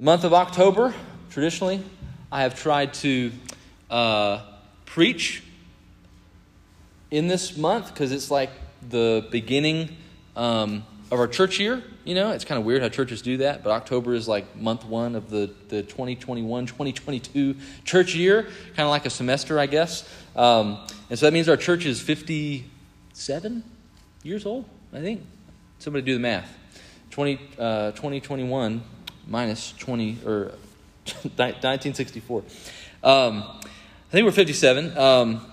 The month of October, traditionally, I have tried to uh, preach in this month because it's like the beginning um, of our church year. You know, it's kind of weird how churches do that, but October is like month one of the, the 2021 2022 church year, kind of like a semester, I guess. Um, and so that means our church is 57 years old, I think. Somebody do the math. 20, uh, 2021 minus 20, or 1964. Um, I think we're 57. Um,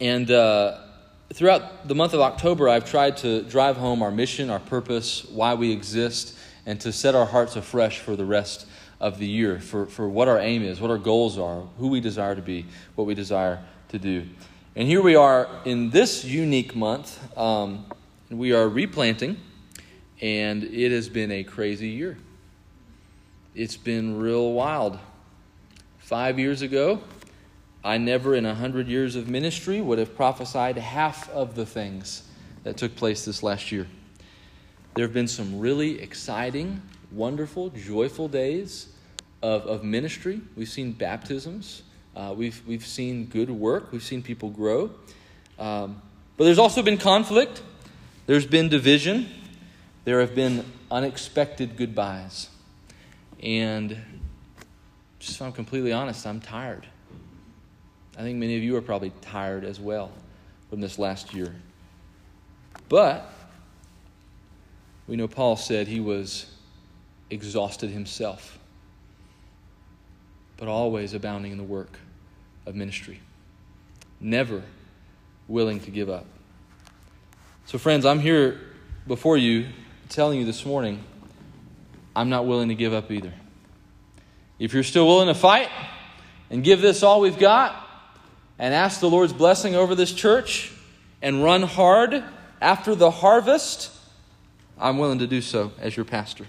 and uh, throughout the month of October, I've tried to drive home our mission, our purpose, why we exist, and to set our hearts afresh for the rest of the year, for, for what our aim is, what our goals are, who we desire to be, what we desire to do. And here we are in this unique month. Um, we are replanting, and it has been a crazy year. It's been real wild. Five years ago, I never in a hundred years of ministry would have prophesied half of the things that took place this last year. There have been some really exciting, wonderful, joyful days of, of ministry. We've seen baptisms, uh, we've, we've seen good work, we've seen people grow. Um, but there's also been conflict, there's been division, there have been unexpected goodbyes. And just if I'm completely honest, I'm tired. I think many of you are probably tired as well from this last year. But we know Paul said he was exhausted himself, but always abounding in the work of ministry, never willing to give up. So, friends, I'm here before you telling you this morning I'm not willing to give up either. If you're still willing to fight and give this all we've got, and ask the Lord's blessing over this church and run hard after the harvest, I'm willing to do so as your pastor.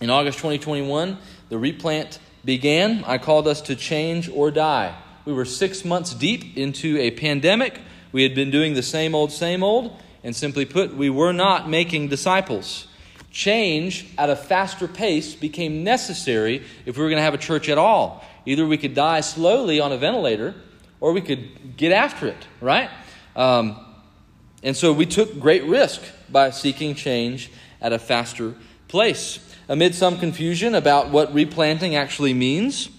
In August 2021, the replant began. I called us to change or die. We were six months deep into a pandemic. We had been doing the same old, same old, and simply put, we were not making disciples. Change at a faster pace became necessary if we were going to have a church at all. Either we could die slowly on a ventilator or we could get after it, right? Um, and so we took great risk by seeking change at a faster place. Amid some confusion about what replanting actually means,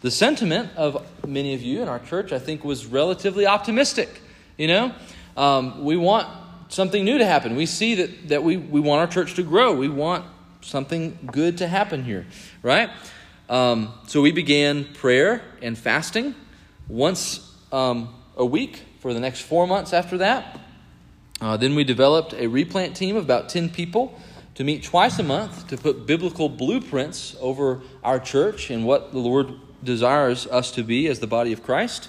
the sentiment of many of you in our church, I think, was relatively optimistic. You know, um, we want something new to happen. We see that, that we, we want our church to grow. We want something good to happen here, right? Um, so we began prayer and fasting once um, a week for the next four months after that. Uh, then we developed a replant team of about 10 people to meet twice a month to put biblical blueprints over our church and what the Lord desires us to be as the body of Christ.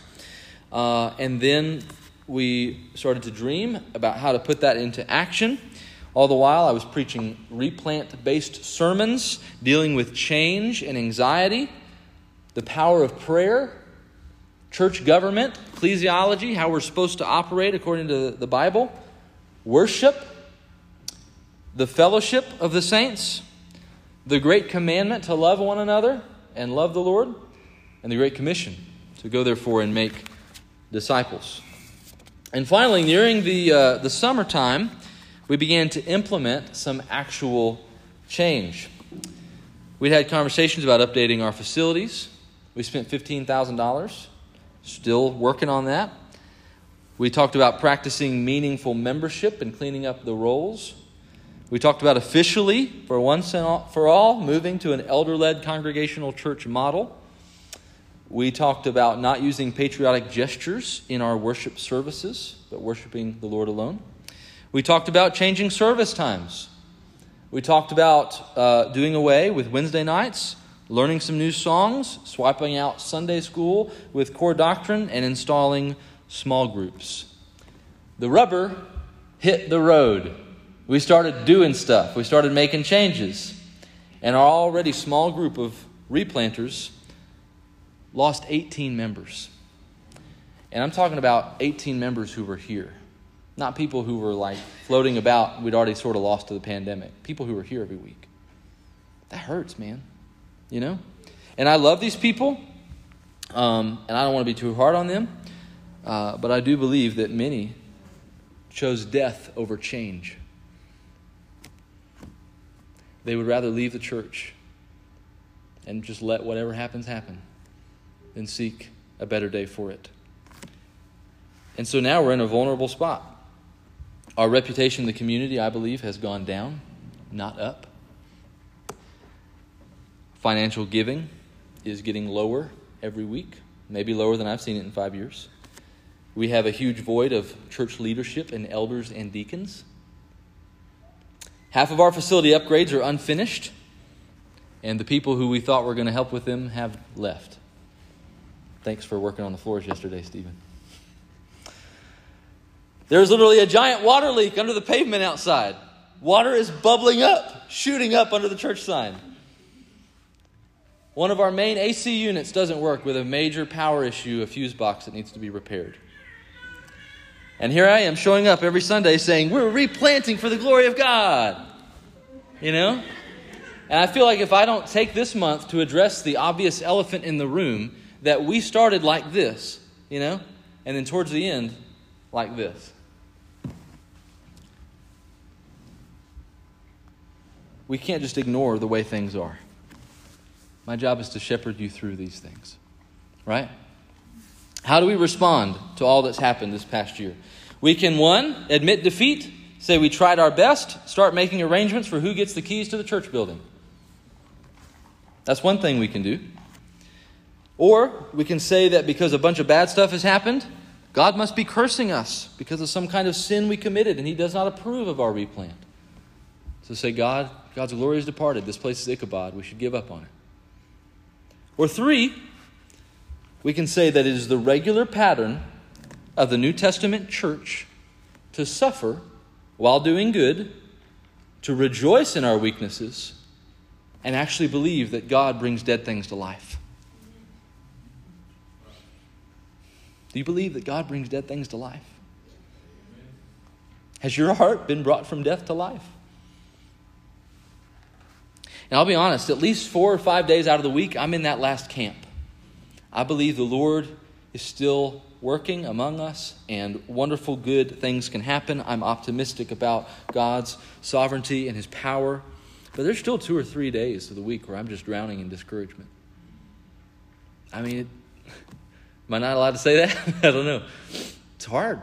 Uh, and then we started to dream about how to put that into action. All the while, I was preaching replant based sermons dealing with change and anxiety, the power of prayer, church government, ecclesiology, how we're supposed to operate according to the Bible, worship, the fellowship of the saints, the great commandment to love one another and love the Lord, and the great commission to go therefore and make disciples. And finally, during the, uh, the summertime, we began to implement some actual change. We'd had conversations about updating our facilities. We spent $15,000 Still working on that. We talked about practicing meaningful membership and cleaning up the rolls. We talked about officially, for once and for all, moving to an elder led congregational church model. We talked about not using patriotic gestures in our worship services, but worshiping the Lord alone. We talked about changing service times. We talked about uh, doing away with Wednesday nights learning some new songs, swiping out Sunday school with core doctrine, and installing small groups. The rubber hit the road. We started doing stuff, we started making changes. And our already small group of replanters lost 18 members. And I'm talking about 18 members who were here. Not people who were like floating about, we'd already sort of lost to the pandemic. People who were here every week. That hurts, man. You know? And I love these people, um, and I don't want to be too hard on them, uh, but I do believe that many chose death over change. They would rather leave the church and just let whatever happens happen than seek a better day for it. And so now we're in a vulnerable spot. Our reputation in the community, I believe, has gone down, not up. Financial giving is getting lower every week, maybe lower than I've seen it in five years. We have a huge void of church leadership and elders and deacons. Half of our facility upgrades are unfinished, and the people who we thought were going to help with them have left. Thanks for working on the floors yesterday, Stephen. There's literally a giant water leak under the pavement outside. Water is bubbling up, shooting up under the church sign. One of our main AC units doesn't work with a major power issue, a fuse box that needs to be repaired. And here I am showing up every Sunday saying, We're replanting for the glory of God. You know? And I feel like if I don't take this month to address the obvious elephant in the room, that we started like this, you know? And then towards the end, like this. We can't just ignore the way things are. My job is to shepherd you through these things, right? How do we respond to all that's happened this past year? We can, one, admit defeat, say we tried our best, start making arrangements for who gets the keys to the church building. That's one thing we can do. Or we can say that because a bunch of bad stuff has happened, God must be cursing us because of some kind of sin we committed and He does not approve of our replant. So say, God, God's glory has departed. This place is Ichabod. We should give up on it. Or three, we can say that it is the regular pattern of the New Testament church to suffer while doing good, to rejoice in our weaknesses, and actually believe that God brings dead things to life. Do you believe that God brings dead things to life? Has your heart been brought from death to life? And I'll be honest, at least four or five days out of the week, I'm in that last camp. I believe the Lord is still working among us and wonderful good things can happen. I'm optimistic about God's sovereignty and his power. But there's still two or three days of the week where I'm just drowning in discouragement. I mean, it, am I not allowed to say that? I don't know. It's hard.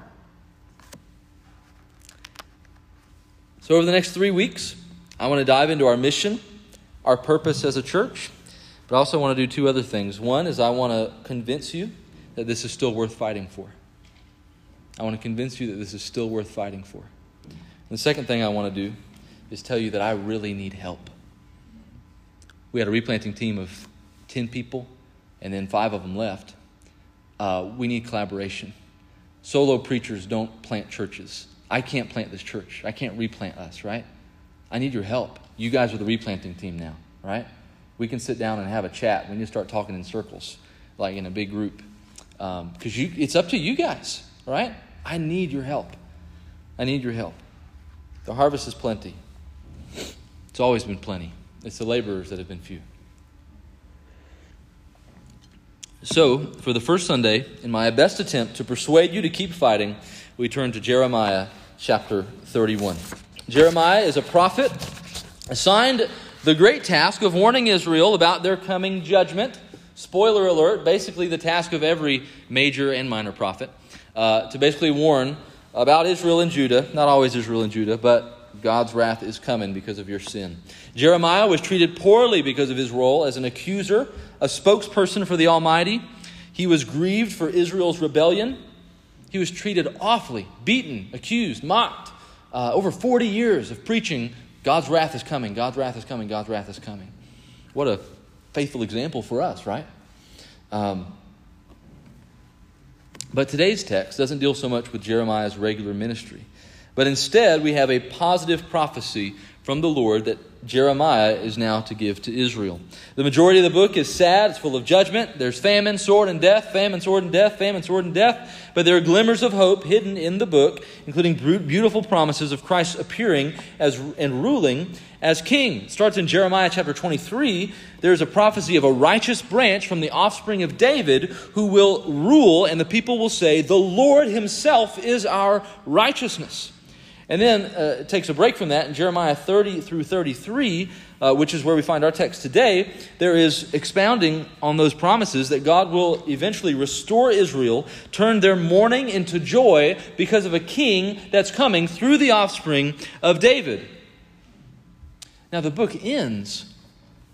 So, over the next three weeks, I want to dive into our mission our purpose as a church, but I also want to do two other things. One is I want to convince you that this is still worth fighting for. I want to convince you that this is still worth fighting for. And the second thing I want to do is tell you that I really need help. We had a replanting team of 10 people, and then five of them left. Uh, we need collaboration. Solo preachers don't plant churches. I can't plant this church. I can't replant us, right? I need your help. You guys are the replanting team now, right? We can sit down and have a chat. We need to start talking in circles, like in a big group. Because um, it's up to you guys, right? I need your help. I need your help. The harvest is plenty. It's always been plenty. It's the laborers that have been few. So, for the first Sunday, in my best attempt to persuade you to keep fighting, we turn to Jeremiah chapter 31. Jeremiah is a prophet assigned the great task of warning Israel about their coming judgment. Spoiler alert, basically the task of every major and minor prophet, uh, to basically warn about Israel and Judah, not always Israel and Judah, but God's wrath is coming because of your sin. Jeremiah was treated poorly because of his role as an accuser, a spokesperson for the Almighty. He was grieved for Israel's rebellion. He was treated awfully, beaten, accused, mocked uh, over 40 years of preaching God's wrath is coming, God's wrath is coming, God's wrath is coming. What a faithful example for us, right? Um, but today's text doesn't deal so much with Jeremiah's regular ministry. But instead, we have a positive prophecy from the Lord that Jeremiah is now to give to Israel. The majority of the book is sad, it's full of judgment. There's famine, sword, and death, famine, sword, and death, famine, sword, and death. But there are glimmers of hope hidden in the book, including beautiful promises of Christ appearing as, and ruling as king. It starts in Jeremiah chapter 23. There's a prophecy of a righteous branch from the offspring of David who will rule, and the people will say, The Lord himself is our righteousness. And then uh, it takes a break from that in Jeremiah 30 through 33, uh, which is where we find our text today. There is expounding on those promises that God will eventually restore Israel, turn their mourning into joy because of a king that's coming through the offspring of David. Now, the book ends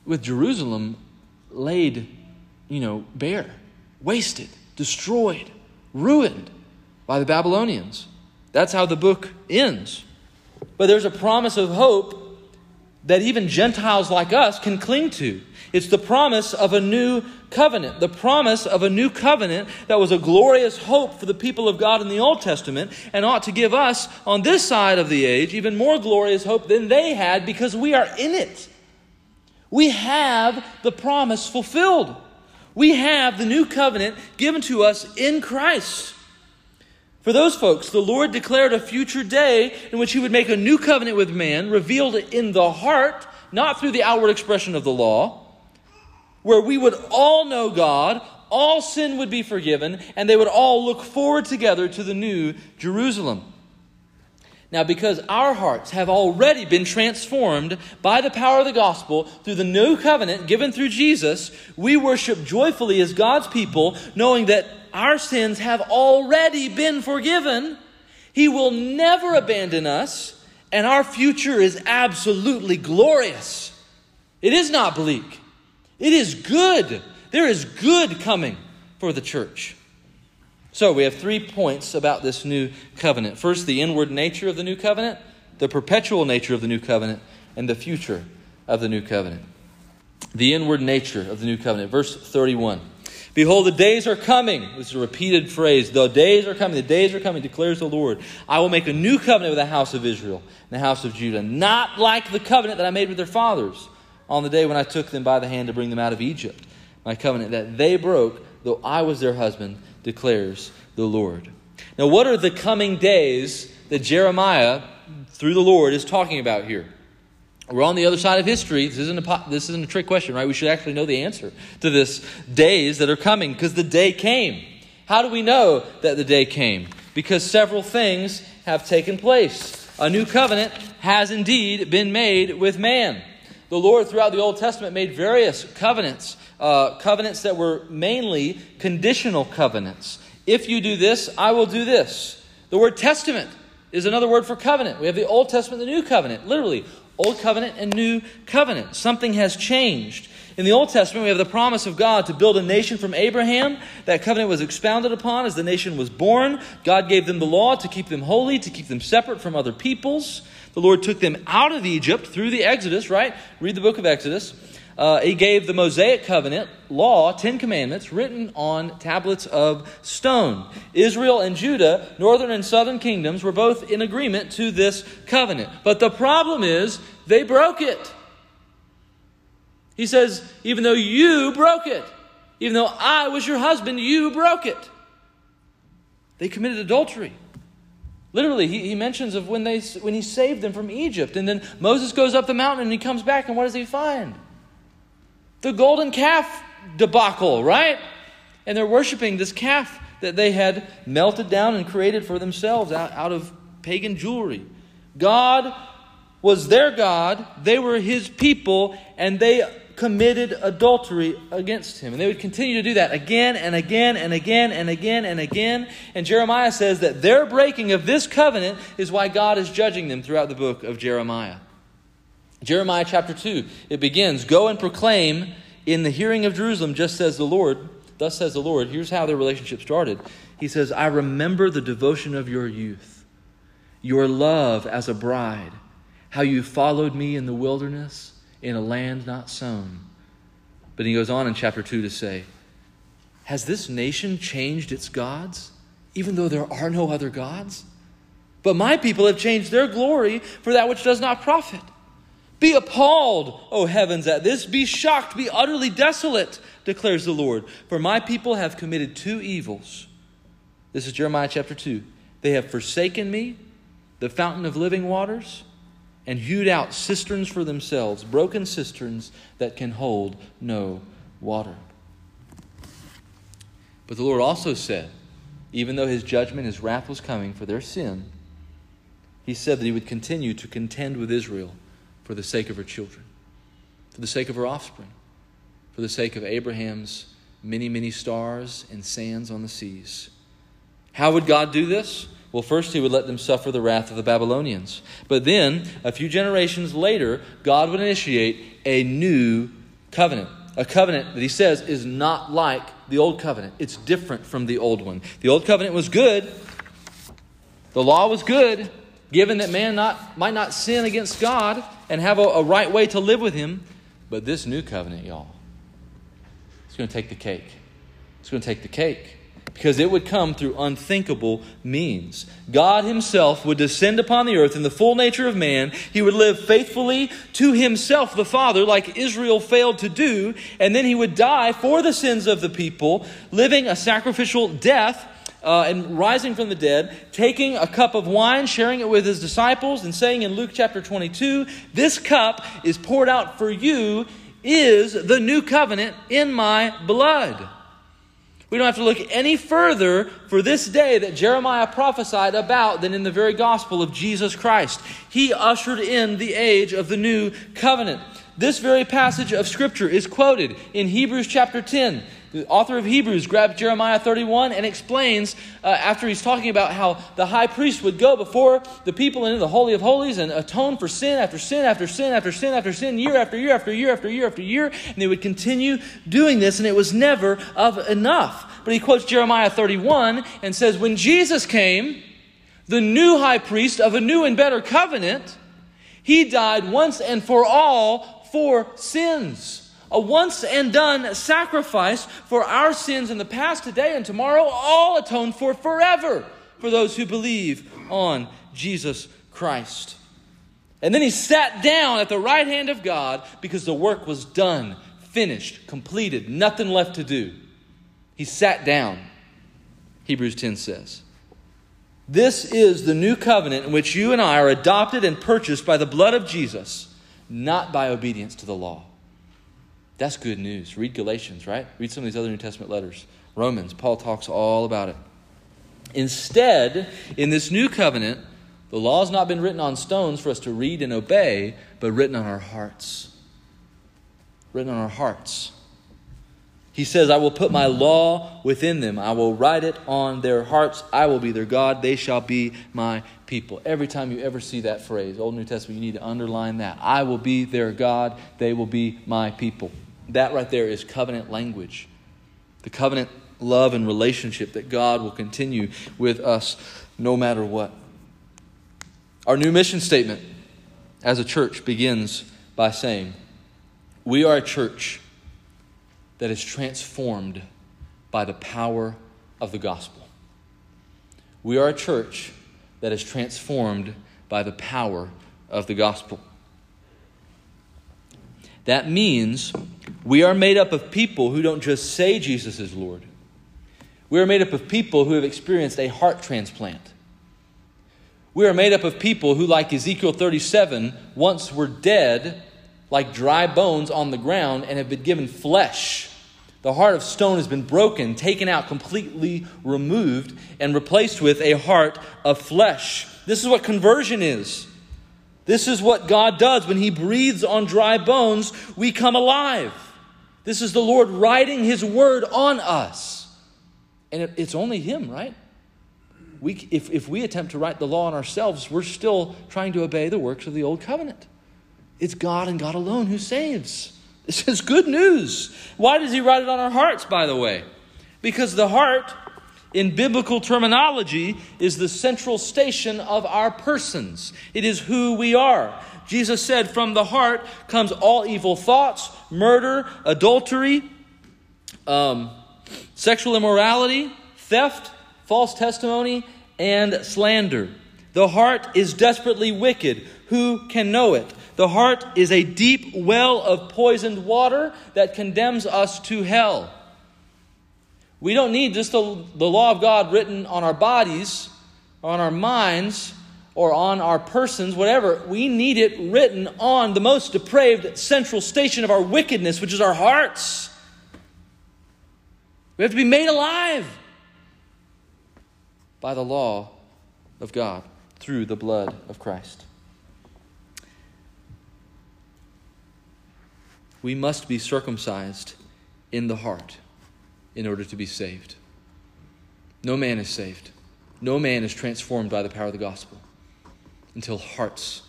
with Jerusalem laid, you know, bare, wasted, destroyed, ruined by the Babylonians. That's how the book ends. But there's a promise of hope that even Gentiles like us can cling to. It's the promise of a new covenant, the promise of a new covenant that was a glorious hope for the people of God in the Old Testament and ought to give us on this side of the age even more glorious hope than they had because we are in it. We have the promise fulfilled. We have the new covenant given to us in Christ. For those folks, the Lord declared a future day in which He would make a new covenant with man, revealed in the heart, not through the outward expression of the law, where we would all know God, all sin would be forgiven, and they would all look forward together to the new Jerusalem. Now, because our hearts have already been transformed by the power of the gospel through the new covenant given through Jesus, we worship joyfully as God's people, knowing that our sins have already been forgiven. He will never abandon us, and our future is absolutely glorious. It is not bleak, it is good. There is good coming for the church. So, we have three points about this new covenant. First, the inward nature of the new covenant, the perpetual nature of the new covenant, and the future of the new covenant. The inward nature of the new covenant. Verse 31. Behold, the days are coming. This is a repeated phrase. The days are coming. The days are coming, declares the Lord. I will make a new covenant with the house of Israel and the house of Judah, not like the covenant that I made with their fathers on the day when I took them by the hand to bring them out of Egypt. My covenant that they broke, though I was their husband, declares the Lord. Now, what are the coming days that Jeremiah, through the Lord, is talking about here? We're on the other side of history. This isn't a, this isn't a trick question, right? We should actually know the answer to this days that are coming because the day came. How do we know that the day came? Because several things have taken place. A new covenant has indeed been made with man. The Lord, throughout the Old Testament, made various covenants, uh, covenants that were mainly conditional covenants. If you do this, I will do this. The word testament is another word for covenant. We have the Old Testament the New Covenant. Literally, Old Covenant and New Covenant. Something has changed. In the Old Testament, we have the promise of God to build a nation from Abraham. That covenant was expounded upon as the nation was born. God gave them the law to keep them holy, to keep them separate from other peoples. The Lord took them out of Egypt through the Exodus, right? Read the book of Exodus. Uh, he gave the Mosaic covenant law, Ten Commandments, written on tablets of stone. Israel and Judah, northern and southern kingdoms, were both in agreement to this covenant. But the problem is, they broke it. He says, even though you broke it, even though I was your husband, you broke it. They committed adultery. Literally, he, he mentions of when, they, when he saved them from Egypt. And then Moses goes up the mountain and he comes back, and what does he find? The golden calf debacle, right? And they're worshiping this calf that they had melted down and created for themselves out, out of pagan jewelry. God was their God, they were his people, and they committed adultery against him. And they would continue to do that again and again and again and again and again. And Jeremiah says that their breaking of this covenant is why God is judging them throughout the book of Jeremiah. Jeremiah chapter 2, it begins Go and proclaim in the hearing of Jerusalem, just says the Lord, thus says the Lord. Here's how their relationship started. He says, I remember the devotion of your youth, your love as a bride, how you followed me in the wilderness in a land not sown. But he goes on in chapter 2 to say, Has this nation changed its gods, even though there are no other gods? But my people have changed their glory for that which does not profit. Be appalled, O heavens, at this. Be shocked, be utterly desolate, declares the Lord. For my people have committed two evils. This is Jeremiah chapter 2. They have forsaken me, the fountain of living waters, and hewed out cisterns for themselves, broken cisterns that can hold no water. But the Lord also said, even though his judgment, his wrath was coming for their sin, he said that he would continue to contend with Israel for the sake of her children, for the sake of her offspring, for the sake of Abraham's many, many stars and sands on the seas. How would God do this? Well, first, he would let them suffer the wrath of the Babylonians. But then, a few generations later, God would initiate a new covenant. A covenant that he says is not like the old covenant, it's different from the old one. The old covenant was good, the law was good, given that man not, might not sin against God and have a, a right way to live with Him. But this new covenant, y'all, it's going to take the cake. It's going to take the cake because it would come through unthinkable means. God Himself would descend upon the earth in the full nature of man. He would live faithfully to Himself, the Father, like Israel failed to do, and then He would die for the sins of the people, living a sacrificial death uh, and rising from the dead, taking a cup of wine, sharing it with his disciples, and saying in Luke chapter 22, This cup is poured out for you, is the new covenant in my blood. We don't have to look any further for this day that Jeremiah prophesied about than in the very gospel of Jesus Christ. He ushered in the age of the new covenant. This very passage of Scripture is quoted in Hebrews chapter 10. The author of Hebrews grabs Jeremiah 31 and explains, uh, after he's talking about how the high priest would go before the people into the Holy of Holies and atone for sin after sin after sin after sin after sin, year after year after year after year after year, and they would continue doing this, and it was never of enough. But he quotes Jeremiah 31 and says, When Jesus came, the new high priest of a new and better covenant, he died once and for all for sins a once and done sacrifice for our sins in the past, today, and tomorrow, all atoned for forever for those who believe on Jesus Christ. And then he sat down at the right hand of God because the work was done, finished, completed, nothing left to do. He sat down, Hebrews 10 says. This is the new covenant in which you and I are adopted and purchased by the blood of Jesus, not by obedience to the law. That's good news. Read Galatians, right? Read some of these other New Testament letters. Romans, Paul talks all about it. Instead, in this new covenant, the law has not been written on stones for us to read and obey, but written on our hearts. Written on our hearts. He says, I will put my law within them. I will write it on their hearts. I will be their God. They shall be my people. Every time you ever see that phrase, Old New Testament, you need to underline that. I will be their God. They will be my people. That right there is covenant language. The covenant love and relationship that God will continue with us no matter what. Our new mission statement as a church begins by saying, We are a church that is transformed by the power of the gospel. We are a church that is transformed by the power of the gospel. That means we are made up of people who don't just say Jesus is Lord. We are made up of people who have experienced a heart transplant. We are made up of people who, like Ezekiel 37, once were dead, like dry bones on the ground, and have been given flesh. The heart of stone has been broken, taken out, completely removed, and replaced with a heart of flesh. This is what conversion is. This is what God does when He breathes on dry bones, we come alive. This is the Lord writing His word on us. And it, it's only Him, right? We, if, if we attempt to write the law on ourselves, we're still trying to obey the works of the old covenant. It's God and God alone who saves. This is good news. Why does He write it on our hearts, by the way? Because the heart in biblical terminology, is the central station of our persons. It is who we are. Jesus said, From the heart comes all evil thoughts, murder, adultery, um, sexual immorality, theft, false testimony, and slander. The heart is desperately wicked. Who can know it? The heart is a deep well of poisoned water that condemns us to hell. We don't need just the, the law of God written on our bodies, on our minds, or on our persons, whatever. We need it written on the most depraved central station of our wickedness, which is our hearts. We have to be made alive by the law of God through the blood of Christ. We must be circumcised in the heart in order to be saved. No man is saved. No man is transformed by the power of the gospel until hearts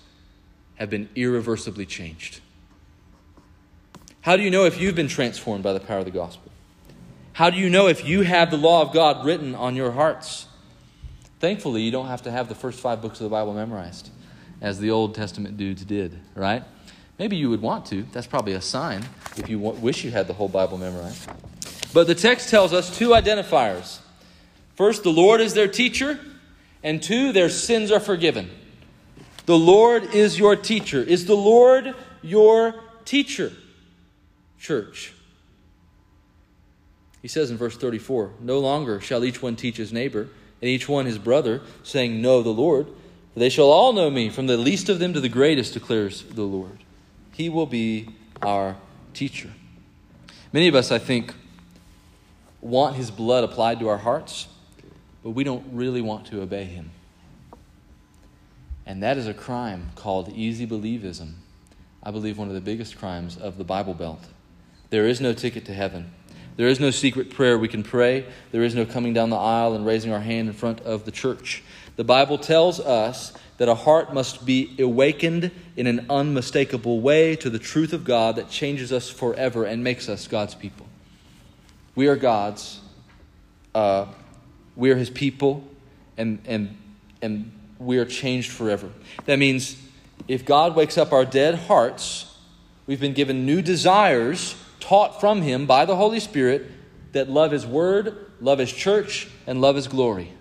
have been irreversibly changed. How do you know if you've been transformed by the power of the gospel? How do you know if you have the law of God written on your hearts? Thankfully, you don't have to have the first five books of the Bible memorized, as the Old Testament dudes did, right? Maybe you would want to. That's probably a sign if you wish you had the whole Bible memorized. But the text tells us two identifiers. First, the Lord is their teacher, and two, their sins are forgiven. The Lord is your teacher. Is the Lord your teacher? Church. He says in verse 34 No longer shall each one teach his neighbor, and each one his brother, saying, Know the Lord. For they shall all know me, from the least of them to the greatest, declares the Lord. He will be our teacher. Many of us, I think, want his blood applied to our hearts, but we don't really want to obey him. And that is a crime called easy believism. I believe one of the biggest crimes of the Bible Belt. There is no ticket to heaven. There is no secret prayer we can pray. There is no coming down the aisle and raising our hand in front of the church. The Bible tells us that a heart must be awakened in an unmistakable way to the truth of God that changes us forever and makes us God's people. We are God's. Uh, we are His people, and, and, and we are changed forever. That means if God wakes up our dead hearts, we've been given new desires taught from Him by the Holy Spirit that love His Word, love His church, and love His glory.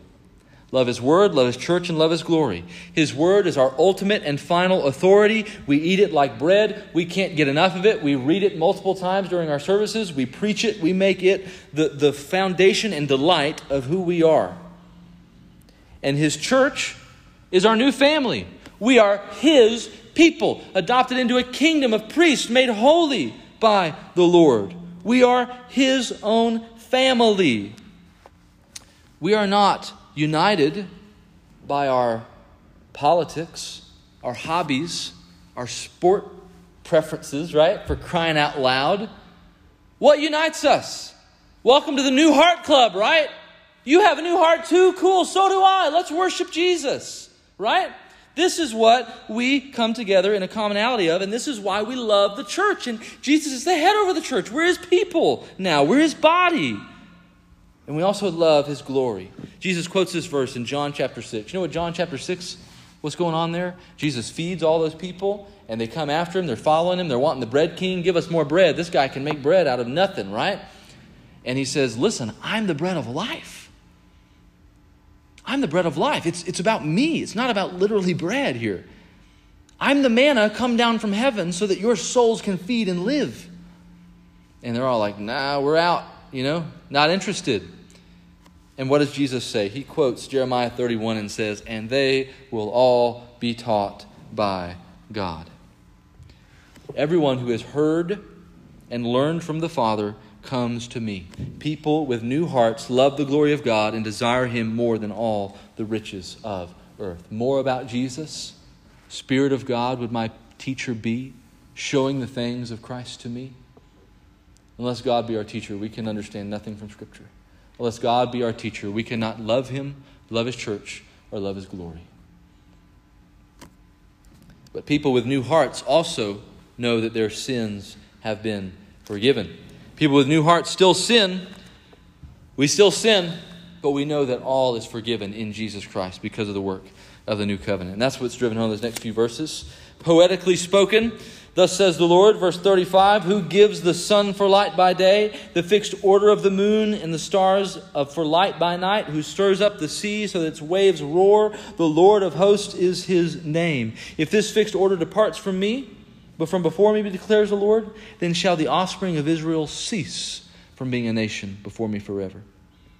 Love His Word, love His church, and love His glory. His Word is our ultimate and final authority. We eat it like bread. We can't get enough of it. We read it multiple times during our services. We preach it. We make it the, the foundation and delight of who we are. And His church is our new family. We are His people, adopted into a kingdom of priests, made holy by the Lord. We are His own family. We are not united by our politics, our hobbies, our sport preferences, right? For crying out loud. What unites us? Welcome to the New Heart Club, right? You have a new heart too? Cool, so do I. Let's worship Jesus, right? This is what we come together in a commonality of, and this is why we love the church. And Jesus is the head over the church. We're his people now, we're his body. And we also love his glory. Jesus quotes this verse in John chapter 6. You know what John chapter 6, what's going on there? Jesus feeds all those people, and they come after him. They're following him. They're wanting the bread king. Give us more bread. This guy can make bread out of nothing, right? And he says, Listen, I'm the bread of life. I'm the bread of life. It's, it's about me. It's not about literally bread here. I'm the manna come down from heaven so that your souls can feed and live. And they're all like, nah, we're out, you know, not interested. And what does Jesus say? He quotes Jeremiah 31 and says, And they will all be taught by God. Everyone who has heard and learned from the Father comes to me. People with new hearts love the glory of God and desire Him more than all the riches of earth. More about Jesus, Spirit of God, would my teacher be, showing the things of Christ to me? Unless God be our teacher, we can understand nothing from Scripture. Unless God be our teacher, we cannot love Him, love His church, or love His glory. But people with new hearts also know that their sins have been forgiven. People with new hearts still sin. We still sin, but we know that all is forgiven in Jesus Christ because of the work of the new covenant. And that's what's driven home those next few verses. Poetically spoken, Thus says the Lord, verse 35 Who gives the sun for light by day, the fixed order of the moon and the stars for light by night, who stirs up the sea so that its waves roar? The Lord of hosts is his name. If this fixed order departs from me, but from before me declares the Lord, then shall the offspring of Israel cease from being a nation before me forever.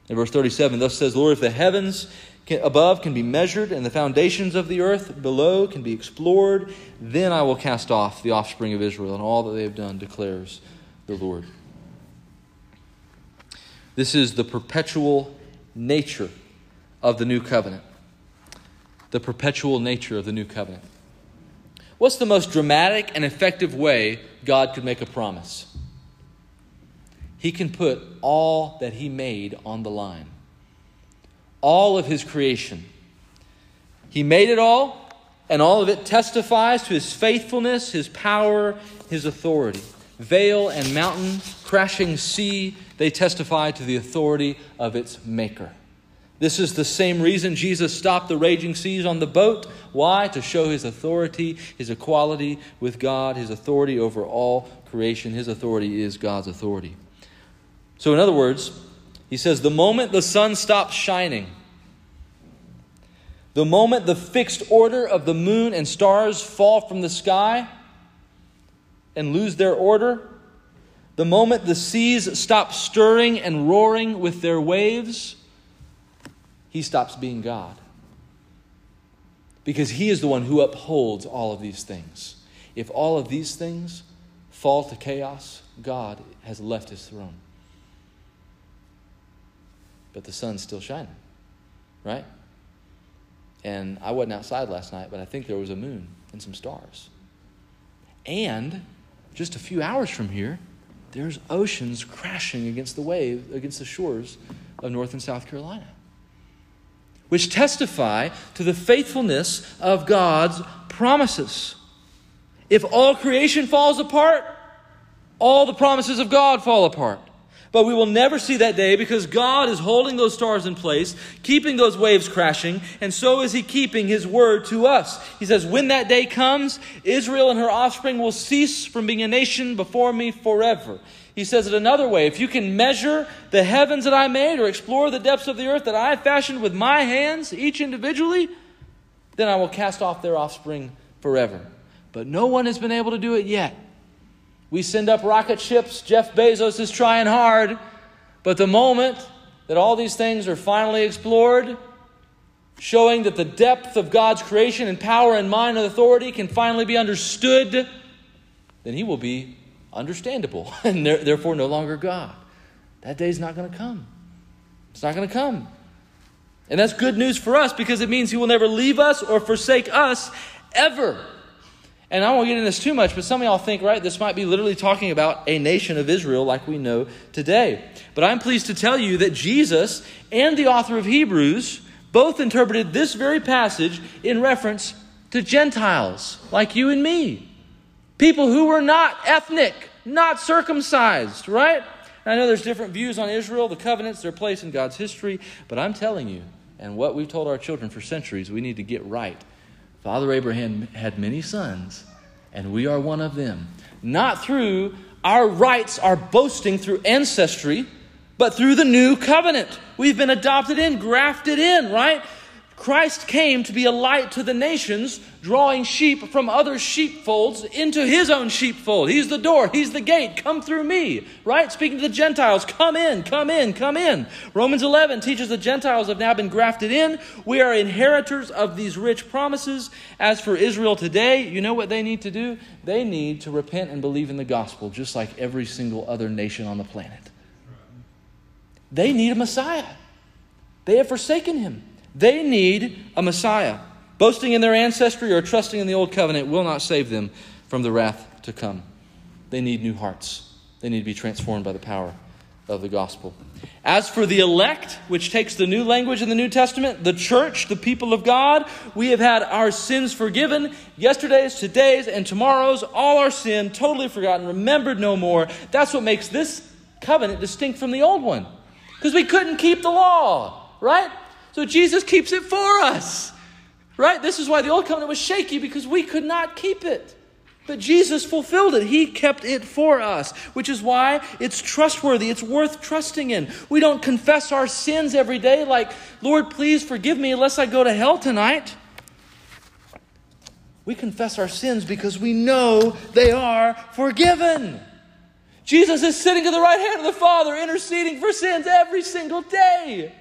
In verse 37, thus says the Lord, if the heavens can, above can be measured and the foundations of the earth below can be explored, then I will cast off the offspring of Israel and all that they have done, declares the Lord. This is the perpetual nature of the new covenant. The perpetual nature of the new covenant. What's the most dramatic and effective way God could make a promise? He can put all that He made on the line, all of His creation. He made it all, and all of it testifies to His faithfulness, His power, His authority. Vale and mountain, crashing sea, they testify to the authority of its Maker. This is the same reason Jesus stopped the raging seas on the boat. Why? To show his authority, his equality with God, his authority over all creation. His authority is God's authority. So, in other words, he says, the moment the sun stops shining, the moment the fixed order of the moon and stars fall from the sky and lose their order, the moment the seas stop stirring and roaring with their waves, he stops being God. Because he is the one who upholds all of these things. If all of these things fall to chaos, God has left his throne. But the sun's still shining, right? And I wasn't outside last night, but I think there was a moon and some stars. And just a few hours from here, there's oceans crashing against the wave, against the shores of North and South Carolina which testify to the faithfulness of God's promises. If all creation falls apart, all the promises of God fall apart. But we will never see that day because God is holding those stars in place, keeping those waves crashing, and so is He keeping His word to us. He says, When that day comes, Israel and her offspring will cease from being a nation before me forever. He says it another way if you can measure the heavens that I made or explore the depths of the earth that I fashioned with my hands, each individually, then I will cast off their offspring forever. But no one has been able to do it yet. We send up rocket ships. Jeff Bezos is trying hard. But the moment that all these things are finally explored, showing that the depth of God's creation and power and mind and authority can finally be understood, then he will be understandable and therefore no longer God. That day is not going to come. It's not going to come. And that's good news for us because it means He will never leave us or forsake us ever. And I won't get into this too much, but some of y'all think, right, this might be literally talking about a nation of Israel like we know today. But I'm pleased to tell you that Jesus and the author of Hebrews both interpreted this very passage in reference to Gentiles like you and me. People who were not ethnic, not circumcised, right? I know there's different views on Israel, the covenants, their place in God's history, but I'm telling you, and what we've told our children for centuries, we need to get right. Father Abraham had many sons, and we are one of them. Not through our rights, our boasting through ancestry, but through the new covenant. We've been adopted in, grafted in, right? Christ came to be a light to the nations, drawing sheep from other sheepfolds into his own sheepfold. He's the door, he's the gate. Come through me, right? Speaking to the Gentiles, come in, come in, come in. Romans 11 teaches the Gentiles have now been grafted in. We are inheritors of these rich promises. As for Israel today, you know what they need to do? They need to repent and believe in the gospel, just like every single other nation on the planet. They need a Messiah. They have forsaken him. They need a Messiah. Boasting in their ancestry or trusting in the old covenant will not save them from the wrath to come. They need new hearts. They need to be transformed by the power of the gospel. As for the elect, which takes the new language in the New Testament, the church, the people of God, we have had our sins forgiven. Yesterday's, today's, and tomorrow's, all our sin totally forgotten, remembered no more. That's what makes this covenant distinct from the old one. Because we couldn't keep the law, right? So Jesus keeps it for us. Right? This is why the old covenant was shaky because we could not keep it. But Jesus fulfilled it. He kept it for us, which is why it's trustworthy. It's worth trusting in. We don't confess our sins every day like, Lord, please forgive me unless I go to hell tonight. We confess our sins because we know they are forgiven. Jesus is sitting at the right hand of the Father, interceding for sins every single day.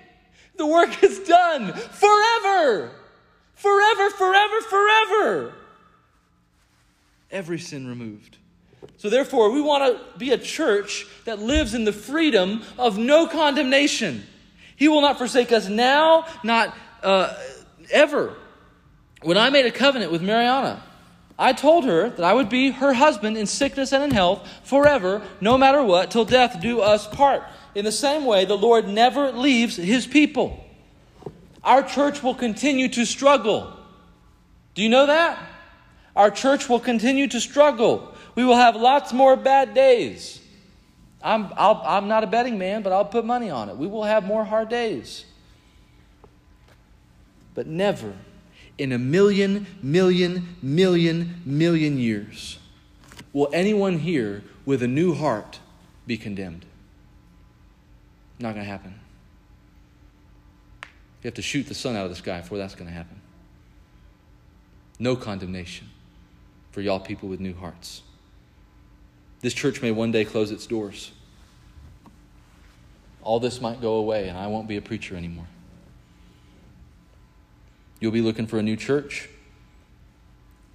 The work is done forever. Forever, forever, forever. Every sin removed. So, therefore, we want to be a church that lives in the freedom of no condemnation. He will not forsake us now, not uh, ever. When I made a covenant with Mariana, I told her that I would be her husband in sickness and in health forever, no matter what, till death do us part. In the same way, the Lord never leaves his people. Our church will continue to struggle. Do you know that? Our church will continue to struggle. We will have lots more bad days. I'm, i am not a betting man, but I'll put money on it. We will have more hard days. But never in a million, million, million, million years will anyone here with a new heart be condemned. Not going to happen. You have to shoot the sun out of the sky before that's going to happen. No condemnation for y'all people with new hearts. This church may one day close its doors. All this might go away, and I won't be a preacher anymore. You'll be looking for a new church.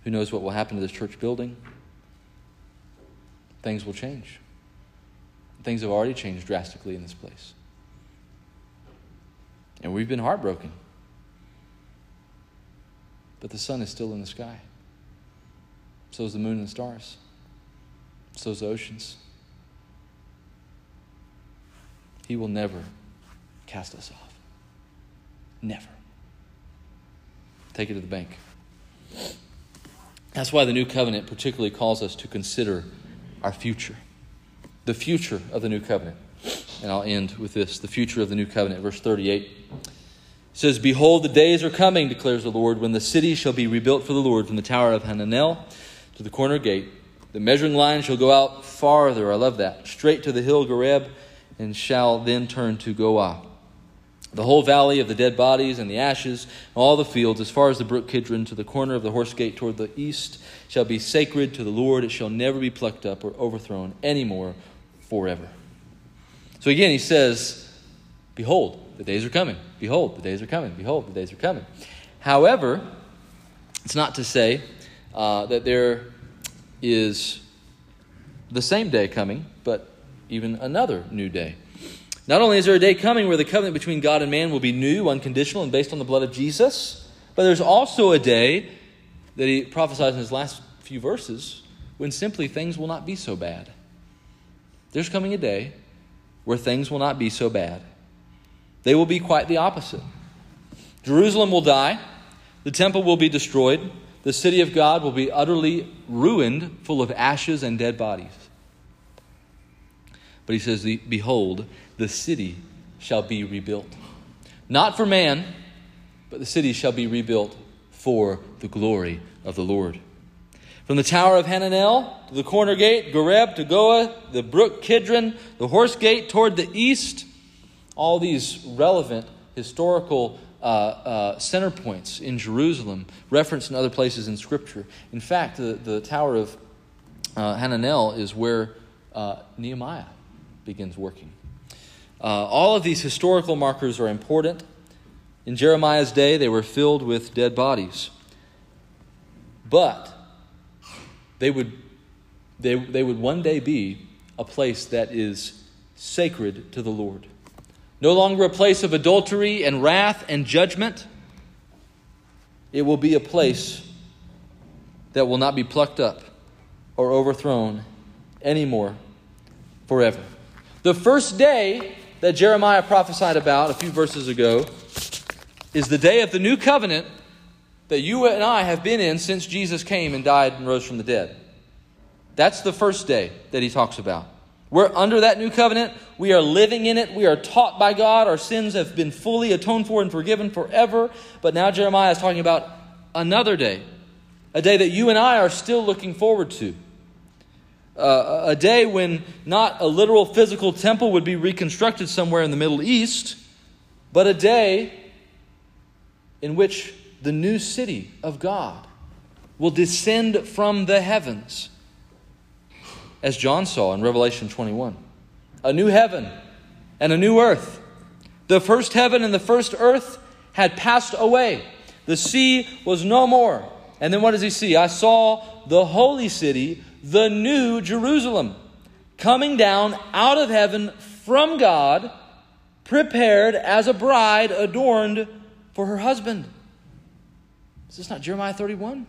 Who knows what will happen to this church building? Things will change. Things have already changed drastically in this place. And we've been heartbroken. But the sun is still in the sky. So is the moon and the stars. So is the oceans. He will never cast us off. Never. Take it to the bank. That's why the new covenant particularly calls us to consider our future. The future of the new covenant. And I'll end with this the future of the new covenant. Verse 38 says, Behold, the days are coming, declares the Lord, when the city shall be rebuilt for the Lord from the tower of Hananel to the corner gate. The measuring line shall go out farther. I love that. Straight to the hill Gareb, and shall then turn to Goah. The whole valley of the dead bodies and the ashes, all the fields, as far as the brook Kidron to the corner of the horse gate toward the east, shall be sacred to the Lord. It shall never be plucked up or overthrown anymore forever. So again, he says, Behold, the days are coming. Behold, the days are coming. Behold, the days are coming. However, it's not to say uh, that there is the same day coming, but even another new day. Not only is there a day coming where the covenant between God and man will be new, unconditional, and based on the blood of Jesus, but there's also a day that he prophesies in his last few verses when simply things will not be so bad. There's coming a day where things will not be so bad. They will be quite the opposite. Jerusalem will die, the temple will be destroyed, the city of God will be utterly ruined, full of ashes and dead bodies. But he says, Behold, the city shall be rebuilt. Not for man, but the city shall be rebuilt for the glory of the Lord. From the tower of Hananel to the corner gate, Gareb to Goah, the brook Kidron, the horse gate toward the east, all these relevant historical uh, uh, center points in Jerusalem, referenced in other places in Scripture. In fact, the, the Tower of uh, Hananel is where uh, Nehemiah begins working. Uh, all of these historical markers are important. In Jeremiah's day, they were filled with dead bodies. But they would, they, they would one day be a place that is sacred to the Lord. No longer a place of adultery and wrath and judgment. It will be a place that will not be plucked up or overthrown anymore forever. The first day that Jeremiah prophesied about a few verses ago is the day of the new covenant that you and I have been in since Jesus came and died and rose from the dead. That's the first day that he talks about. We're under that new covenant. We are living in it. We are taught by God. Our sins have been fully atoned for and forgiven forever. But now Jeremiah is talking about another day, a day that you and I are still looking forward to uh, a day when not a literal physical temple would be reconstructed somewhere in the Middle East, but a day in which the new city of God will descend from the heavens, as John saw in Revelation 21. A new heaven and a new earth. The first heaven and the first earth had passed away. The sea was no more. And then what does he see? I saw the holy city, the new Jerusalem, coming down out of heaven from God, prepared as a bride adorned for her husband. Is this not Jeremiah 31?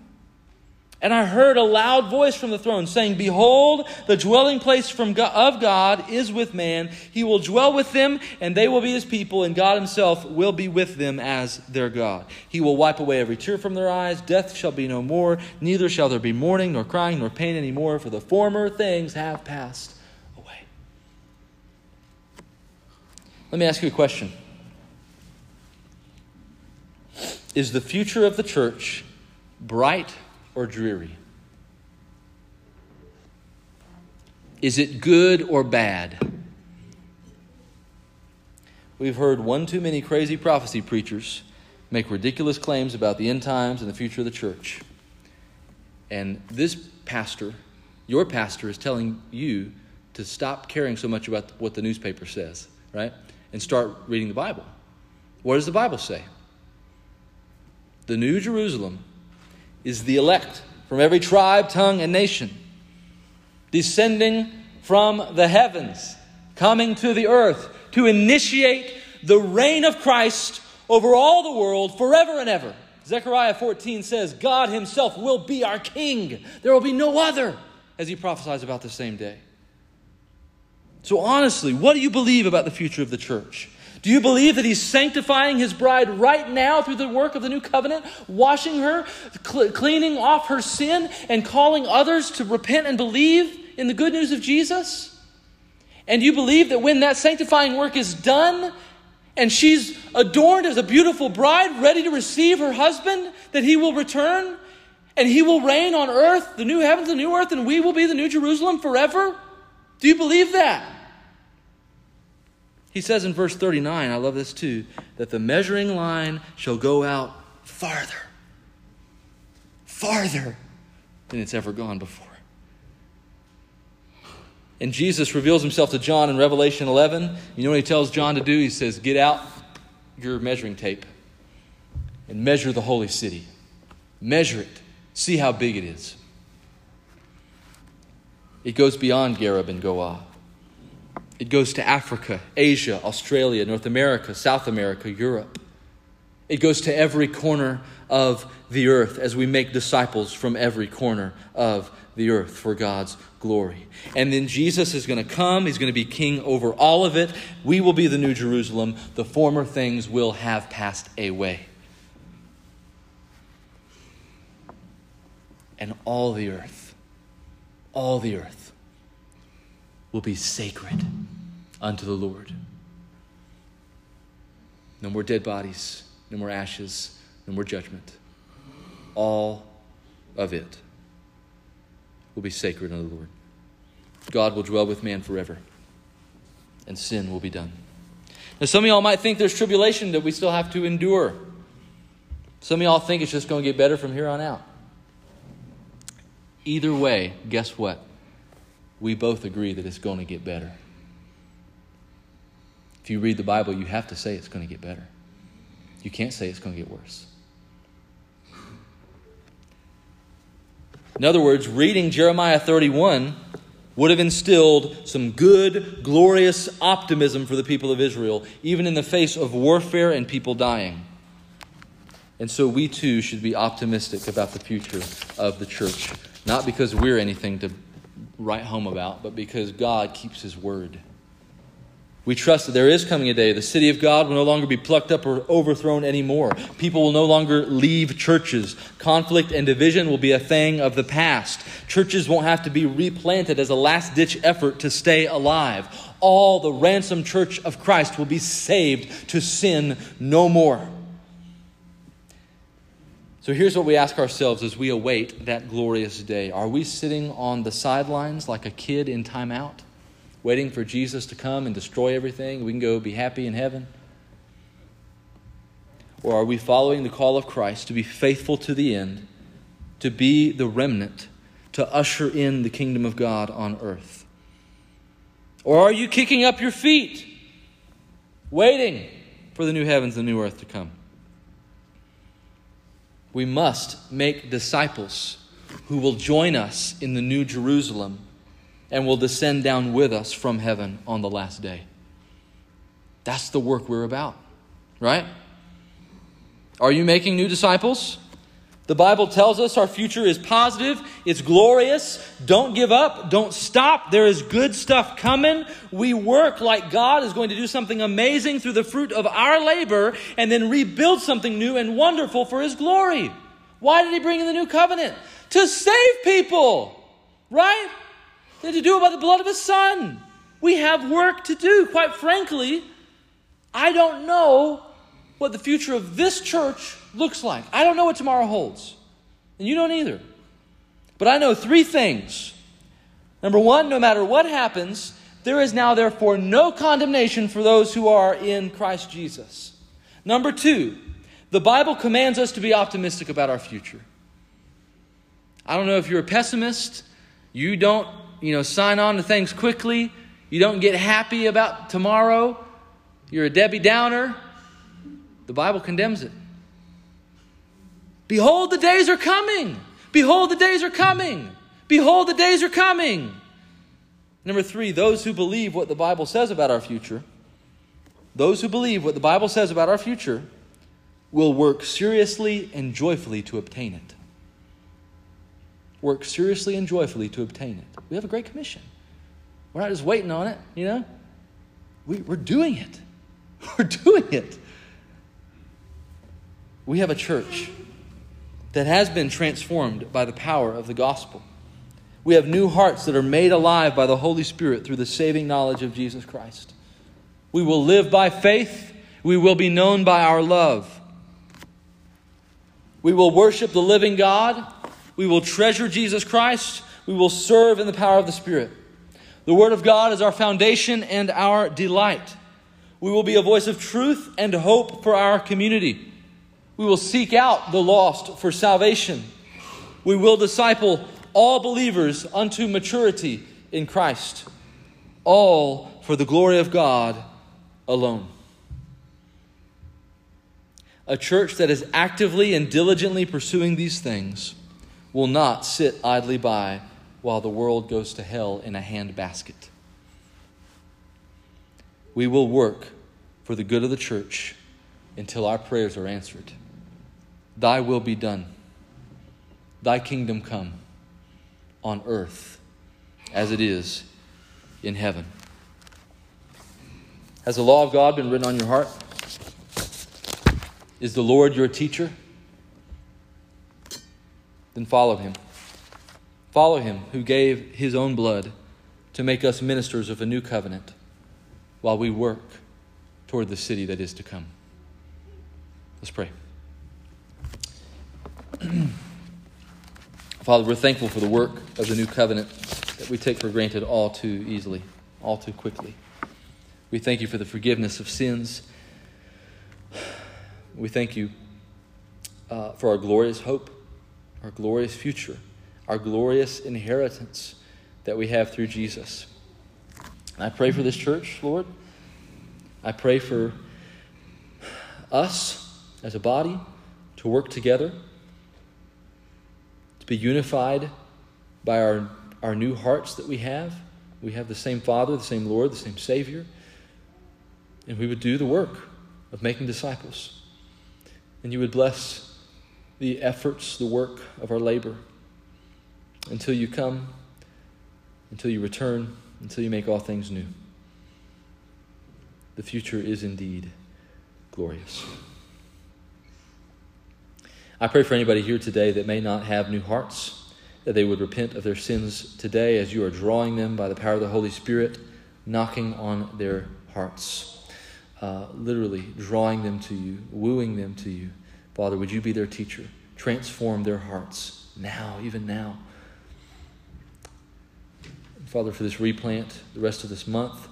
And I heard a loud voice from the throne saying, Behold, the dwelling place from God, of God is with man. He will dwell with them, and they will be his people, and God himself will be with them as their God. He will wipe away every tear from their eyes. Death shall be no more, neither shall there be mourning, nor crying, nor pain any more, for the former things have passed away. Let me ask you a question Is the future of the church bright? Or dreary? Is it good or bad? We've heard one too many crazy prophecy preachers make ridiculous claims about the end times and the future of the church. And this pastor, your pastor, is telling you to stop caring so much about what the newspaper says, right? And start reading the Bible. What does the Bible say? The New Jerusalem is the elect from every tribe, tongue, and nation, descending from the heavens, coming to the earth to initiate the reign of Christ over all the world forever and ever. Zechariah 14 says, God Himself will be our King. There will be no other, as He prophesies about the same day. So, honestly, what do you believe about the future of the church? Do you believe that He's sanctifying His bride right now through the work of the new covenant, washing her, cl- cleaning off her sin, and calling others to repent and believe in the good news of Jesus? And you believe that when that sanctifying work is done and she's adorned as a beautiful bride, ready to receive her husband, that He will return and He will reign on earth, the new heavens and new earth, and we will be the new Jerusalem forever? Do you believe that? He says in verse 39, I love this too, that the measuring line shall go out farther, farther than it's ever gone before. And Jesus reveals himself to John in Revelation 11. You know what he tells John to do? He says, Get out your measuring tape and measure the holy city. Measure it. See how big it is. It goes beyond Gareb and Goah. It goes to Africa, Asia, Australia, North America, South America, Europe. It goes to every corner of the earth as we make disciples from every corner of the earth for God's glory. And then Jesus is going to come. He's going to be king over all of it. We will be the new Jerusalem. The former things will have passed away. And all the earth, all the earth will be sacred unto the Lord. No more dead bodies, no more ashes, no more judgment. All of it will be sacred unto the Lord. God will dwell with man forever, and sin will be done. Now, some of y'all might think there's tribulation that we still have to endure. Some of y'all think it's just going to get better from here on out. Either way, guess what? We both agree that it's going to get better. If you read the Bible, you have to say it's going to get better. You can't say it's going to get worse. In other words, reading Jeremiah 31 would have instilled some good, glorious optimism for the people of Israel, even in the face of warfare and people dying. And so we too should be optimistic about the future of the church, not because we're anything to write home about, but because God keeps His word. We trust that there is coming a day. The city of God will no longer be plucked up or overthrown anymore. People will no longer leave churches. Conflict and division will be a thing of the past. Churches won't have to be replanted as a last ditch effort to stay alive. All the ransomed church of Christ will be saved to sin no more. So here's what we ask ourselves as we await that glorious day Are we sitting on the sidelines like a kid in timeout, waiting for Jesus to come and destroy everything? We can go be happy in heaven? Or are we following the call of Christ to be faithful to the end, to be the remnant, to usher in the kingdom of God on earth? Or are you kicking up your feet, waiting for the new heavens and new earth to come? We must make disciples who will join us in the new Jerusalem and will descend down with us from heaven on the last day. That's the work we're about, right? Are you making new disciples? The Bible tells us our future is positive, it's glorious. Don't give up, don't stop. There is good stuff coming. We work like God is going to do something amazing through the fruit of our labor and then rebuild something new and wonderful for His glory. Why did He bring in the new covenant? To save people, right? And to do it by the blood of His Son. We have work to do. Quite frankly, I don't know what the future of this church looks like. I don't know what tomorrow holds. And you don't either. But I know three things. Number one, no matter what happens, there is now, therefore, no condemnation for those who are in Christ Jesus. Number two, the Bible commands us to be optimistic about our future. I don't know if you're a pessimist, you don't, you know, sign on to things quickly, you don't get happy about tomorrow, you're a Debbie Downer. The Bible condemns it. Behold, the days are coming. Behold, the days are coming. Behold, the days are coming. Number three, those who believe what the Bible says about our future, those who believe what the Bible says about our future, will work seriously and joyfully to obtain it. Work seriously and joyfully to obtain it. We have a great commission. We're not just waiting on it, you know? We, we're doing it. We're doing it. We have a church that has been transformed by the power of the gospel. We have new hearts that are made alive by the Holy Spirit through the saving knowledge of Jesus Christ. We will live by faith. We will be known by our love. We will worship the living God. We will treasure Jesus Christ. We will serve in the power of the Spirit. The Word of God is our foundation and our delight. We will be a voice of truth and hope for our community. We will seek out the lost for salvation. We will disciple all believers unto maturity in Christ, all for the glory of God alone. A church that is actively and diligently pursuing these things will not sit idly by while the world goes to hell in a handbasket. We will work for the good of the church until our prayers are answered. Thy will be done. Thy kingdom come on earth as it is in heaven. Has the law of God been written on your heart? Is the Lord your teacher? Then follow him. Follow him who gave his own blood to make us ministers of a new covenant while we work toward the city that is to come. Let's pray. Father, we're thankful for the work of the new covenant that we take for granted all too easily, all too quickly. We thank you for the forgiveness of sins. We thank you uh, for our glorious hope, our glorious future, our glorious inheritance that we have through Jesus. And I pray for this church, Lord. I pray for us as a body to work together be unified by our, our new hearts that we have. We have the same Father, the same Lord, the same Savior. And we would do the work of making disciples. And you would bless the efforts, the work of our labor until you come, until you return, until you make all things new. The future is indeed glorious. I pray for anybody here today that may not have new hearts, that they would repent of their sins today as you are drawing them by the power of the Holy Spirit, knocking on their hearts, uh, literally drawing them to you, wooing them to you. Father, would you be their teacher? Transform their hearts now, even now. Father, for this replant, the rest of this month,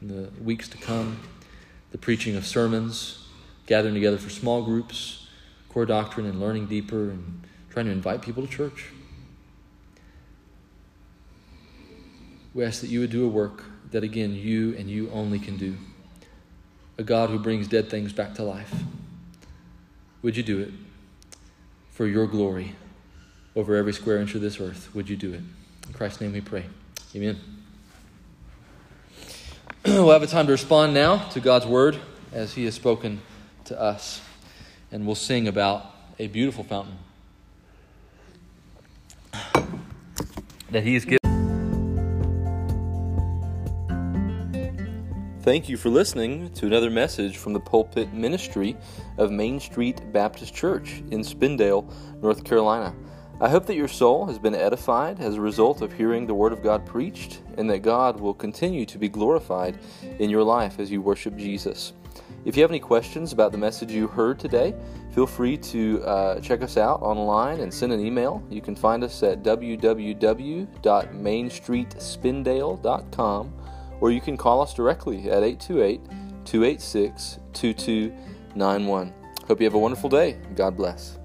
the weeks to come, the preaching of sermons, gathering together for small groups core doctrine and learning deeper and trying to invite people to church. We ask that you would do a work that, again, you and you only can do. A God who brings dead things back to life. Would you do it for your glory over every square inch of this earth? Would you do it? In Christ's name we pray. Amen. we'll have a time to respond now to God's word as He has spoken to us. And we'll sing about a beautiful fountain that He has given. Thank you for listening to another message from the pulpit ministry of Main Street Baptist Church in Spindale, North Carolina. I hope that your soul has been edified as a result of hearing the Word of God preached, and that God will continue to be glorified in your life as you worship Jesus. If you have any questions about the message you heard today, feel free to uh, check us out online and send an email. You can find us at www.mainstreetspindale.com or you can call us directly at 828 286 2291. Hope you have a wonderful day. God bless.